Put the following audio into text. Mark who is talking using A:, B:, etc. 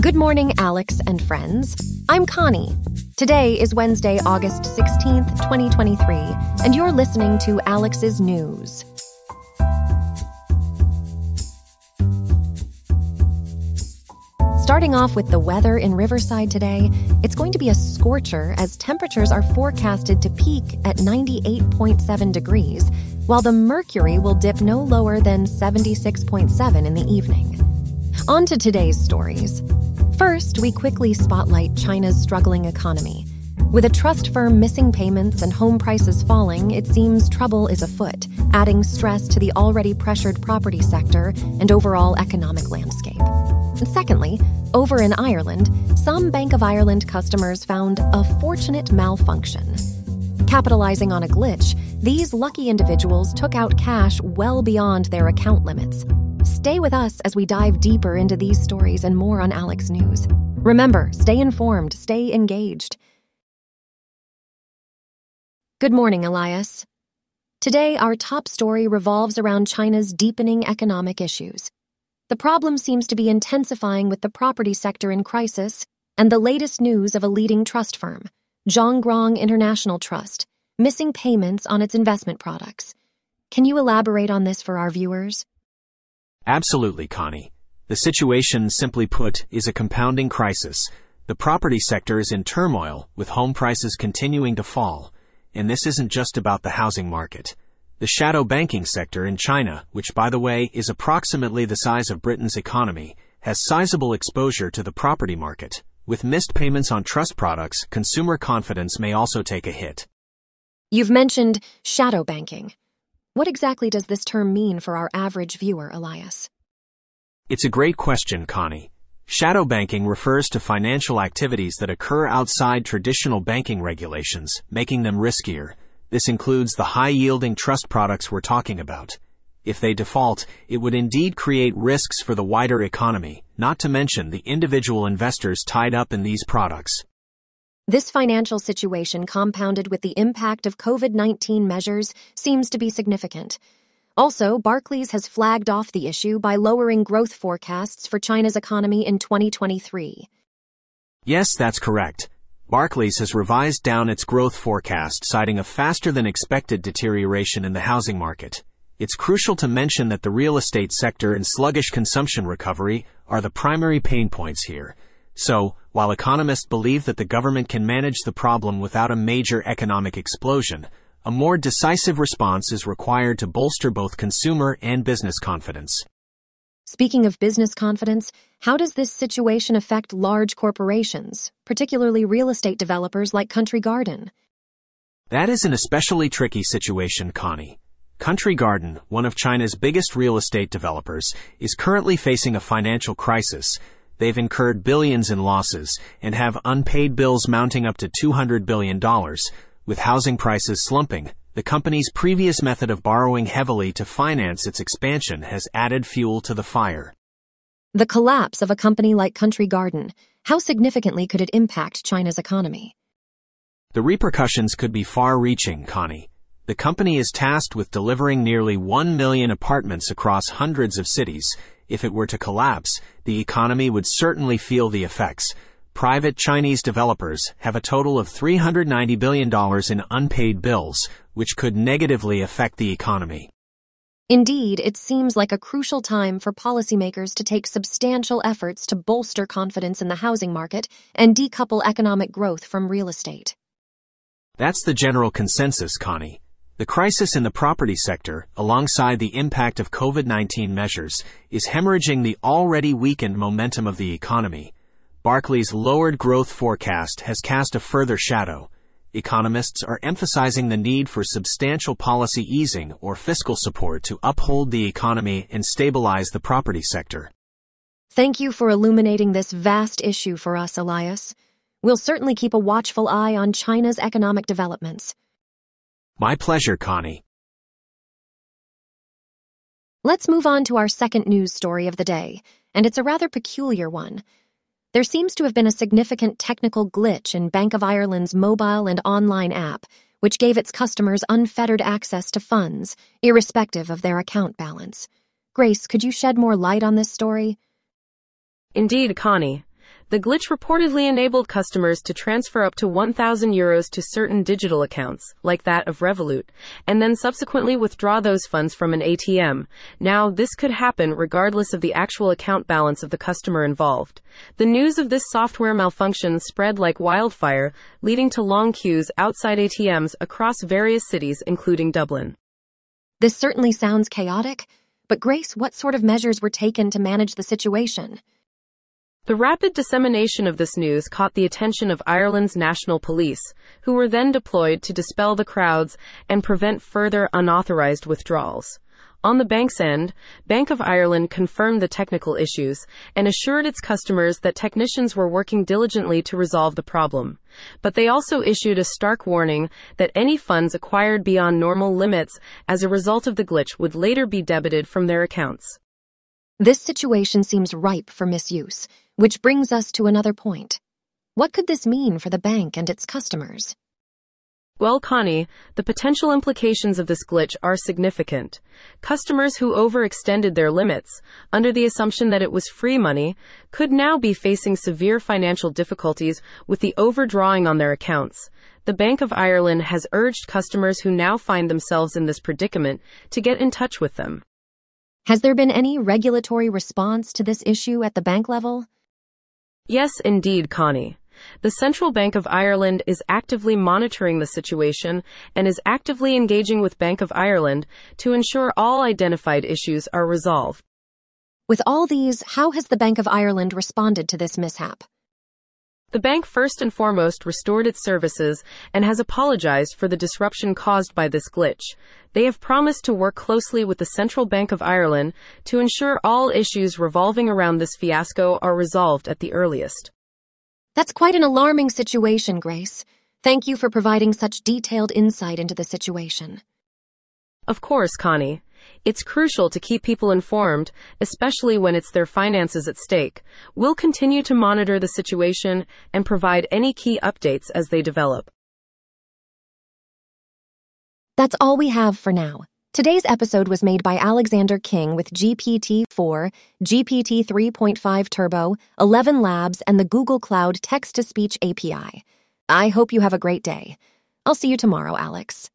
A: Good morning, Alex and friends. I'm Connie. Today is Wednesday, August 16th, 2023, and you're listening to Alex's News. Starting off with the weather in Riverside today, it's going to be a scorcher as temperatures are forecasted to peak at 98.7 degrees, while the mercury will dip no lower than 76.7 in the evening. On to today's stories. First, we quickly spotlight China's struggling economy. With a trust firm missing payments and home prices falling, it seems trouble is afoot, adding stress to the already pressured property sector and overall economic landscape. And secondly, over in Ireland, some Bank of Ireland customers found a fortunate malfunction. Capitalizing on a glitch, these lucky individuals took out cash well beyond their account limits. Stay with us as we dive deeper into these stories and more on Alex News. Remember, stay informed, stay engaged. Good morning, Elias. Today, our top story revolves around China's deepening economic issues. The problem seems to be intensifying with the property sector in crisis and the latest news of a leading trust firm, Zhongrong International Trust, missing payments on its investment products. Can you elaborate on this for our viewers?
B: Absolutely, Connie. The situation, simply put, is a compounding crisis. The property sector is in turmoil, with home prices continuing to fall. And this isn't just about the housing market. The shadow banking sector in China, which by the way is approximately the size of Britain's economy, has sizable exposure to the property market. With missed payments on trust products, consumer confidence may also take a hit.
A: You've mentioned shadow banking. What exactly does this term mean for our average viewer, Elias?
B: It's a great question, Connie. Shadow banking refers to financial activities that occur outside traditional banking regulations, making them riskier. This includes the high-yielding trust products we're talking about. If they default, it would indeed create risks for the wider economy, not to mention the individual investors tied up in these products.
A: This financial situation, compounded with the impact of COVID 19 measures, seems to be significant. Also, Barclays has flagged off the issue by lowering growth forecasts for China's economy in 2023.
B: Yes, that's correct. Barclays has revised down its growth forecast, citing a faster than expected deterioration in the housing market. It's crucial to mention that the real estate sector and sluggish consumption recovery are the primary pain points here. So, while economists believe that the government can manage the problem without a major economic explosion, a more decisive response is required to bolster both consumer and business confidence.
A: Speaking of business confidence, how does this situation affect large corporations, particularly real estate developers like Country Garden?
B: That is an especially tricky situation, Connie. Country Garden, one of China's biggest real estate developers, is currently facing a financial crisis. They've incurred billions in losses and have unpaid bills mounting up to $200 billion. With housing prices slumping, the company's previous method of borrowing heavily to finance its expansion has added fuel to the fire.
A: The collapse of a company like Country Garden, how significantly could it impact China's economy?
B: The repercussions could be far reaching, Connie. The company is tasked with delivering nearly 1 million apartments across hundreds of cities. If it were to collapse, the economy would certainly feel the effects. Private Chinese developers have a total of $390 billion in unpaid bills, which could negatively affect the economy.
A: Indeed, it seems like a crucial time for policymakers to take substantial efforts to bolster confidence in the housing market and decouple economic growth from real estate.
B: That's the general consensus, Connie. The crisis in the property sector, alongside the impact of COVID-19 measures, is hemorrhaging the already weakened momentum of the economy. Barclays' lowered growth forecast has cast a further shadow. Economists are emphasizing the need for substantial policy easing or fiscal support to uphold the economy and stabilize the property sector.
A: Thank you for illuminating this vast issue for us, Elias. We'll certainly keep a watchful eye on China's economic developments.
B: My pleasure, Connie.
A: Let's move on to our second news story of the day, and it's a rather peculiar one. There seems to have been a significant technical glitch in Bank of Ireland's mobile and online app, which gave its customers unfettered access to funds, irrespective of their account balance. Grace, could you shed more light on this story?
C: Indeed, Connie. The glitch reportedly enabled customers to transfer up to 1,000 euros to certain digital accounts, like that of Revolut, and then subsequently withdraw those funds from an ATM. Now, this could happen regardless of the actual account balance of the customer involved. The news of this software malfunction spread like wildfire, leading to long queues outside ATMs across various cities, including Dublin.
A: This certainly sounds chaotic, but Grace, what sort of measures were taken to manage the situation?
C: The rapid dissemination of this news caught the attention of Ireland's National Police, who were then deployed to dispel the crowds and prevent further unauthorized withdrawals. On the bank's end, Bank of Ireland confirmed the technical issues and assured its customers that technicians were working diligently to resolve the problem. But they also issued a stark warning that any funds acquired beyond normal limits as a result of the glitch would later be debited from their accounts.
A: This situation seems ripe for misuse, which brings us to another point. What could this mean for the bank and its customers?
C: Well, Connie, the potential implications of this glitch are significant. Customers who overextended their limits, under the assumption that it was free money, could now be facing severe financial difficulties with the overdrawing on their accounts. The Bank of Ireland has urged customers who now find themselves in this predicament to get in touch with them.
A: Has there been any regulatory response to this issue at the bank level?
C: Yes, indeed, Connie. The Central Bank of Ireland is actively monitoring the situation and is actively engaging with Bank of Ireland to ensure all identified issues are resolved.
A: With all these, how has the Bank of Ireland responded to this mishap?
C: The bank first and foremost restored its services and has apologized for the disruption caused by this glitch. They have promised to work closely with the Central Bank of Ireland to ensure all issues revolving around this fiasco are resolved at the earliest.
A: That's quite an alarming situation, Grace. Thank you for providing such detailed insight into the situation.
C: Of course, Connie. It's crucial to keep people informed, especially when it's their finances at stake. We'll continue to monitor the situation and provide any key updates as they develop.
A: That's all we have for now. Today's episode was made by Alexander King with GPT-4, GPT 3.5 Turbo, ElevenLabs, and the Google Cloud Text-to-Speech API. I hope you have a great day. I'll see you tomorrow, Alex.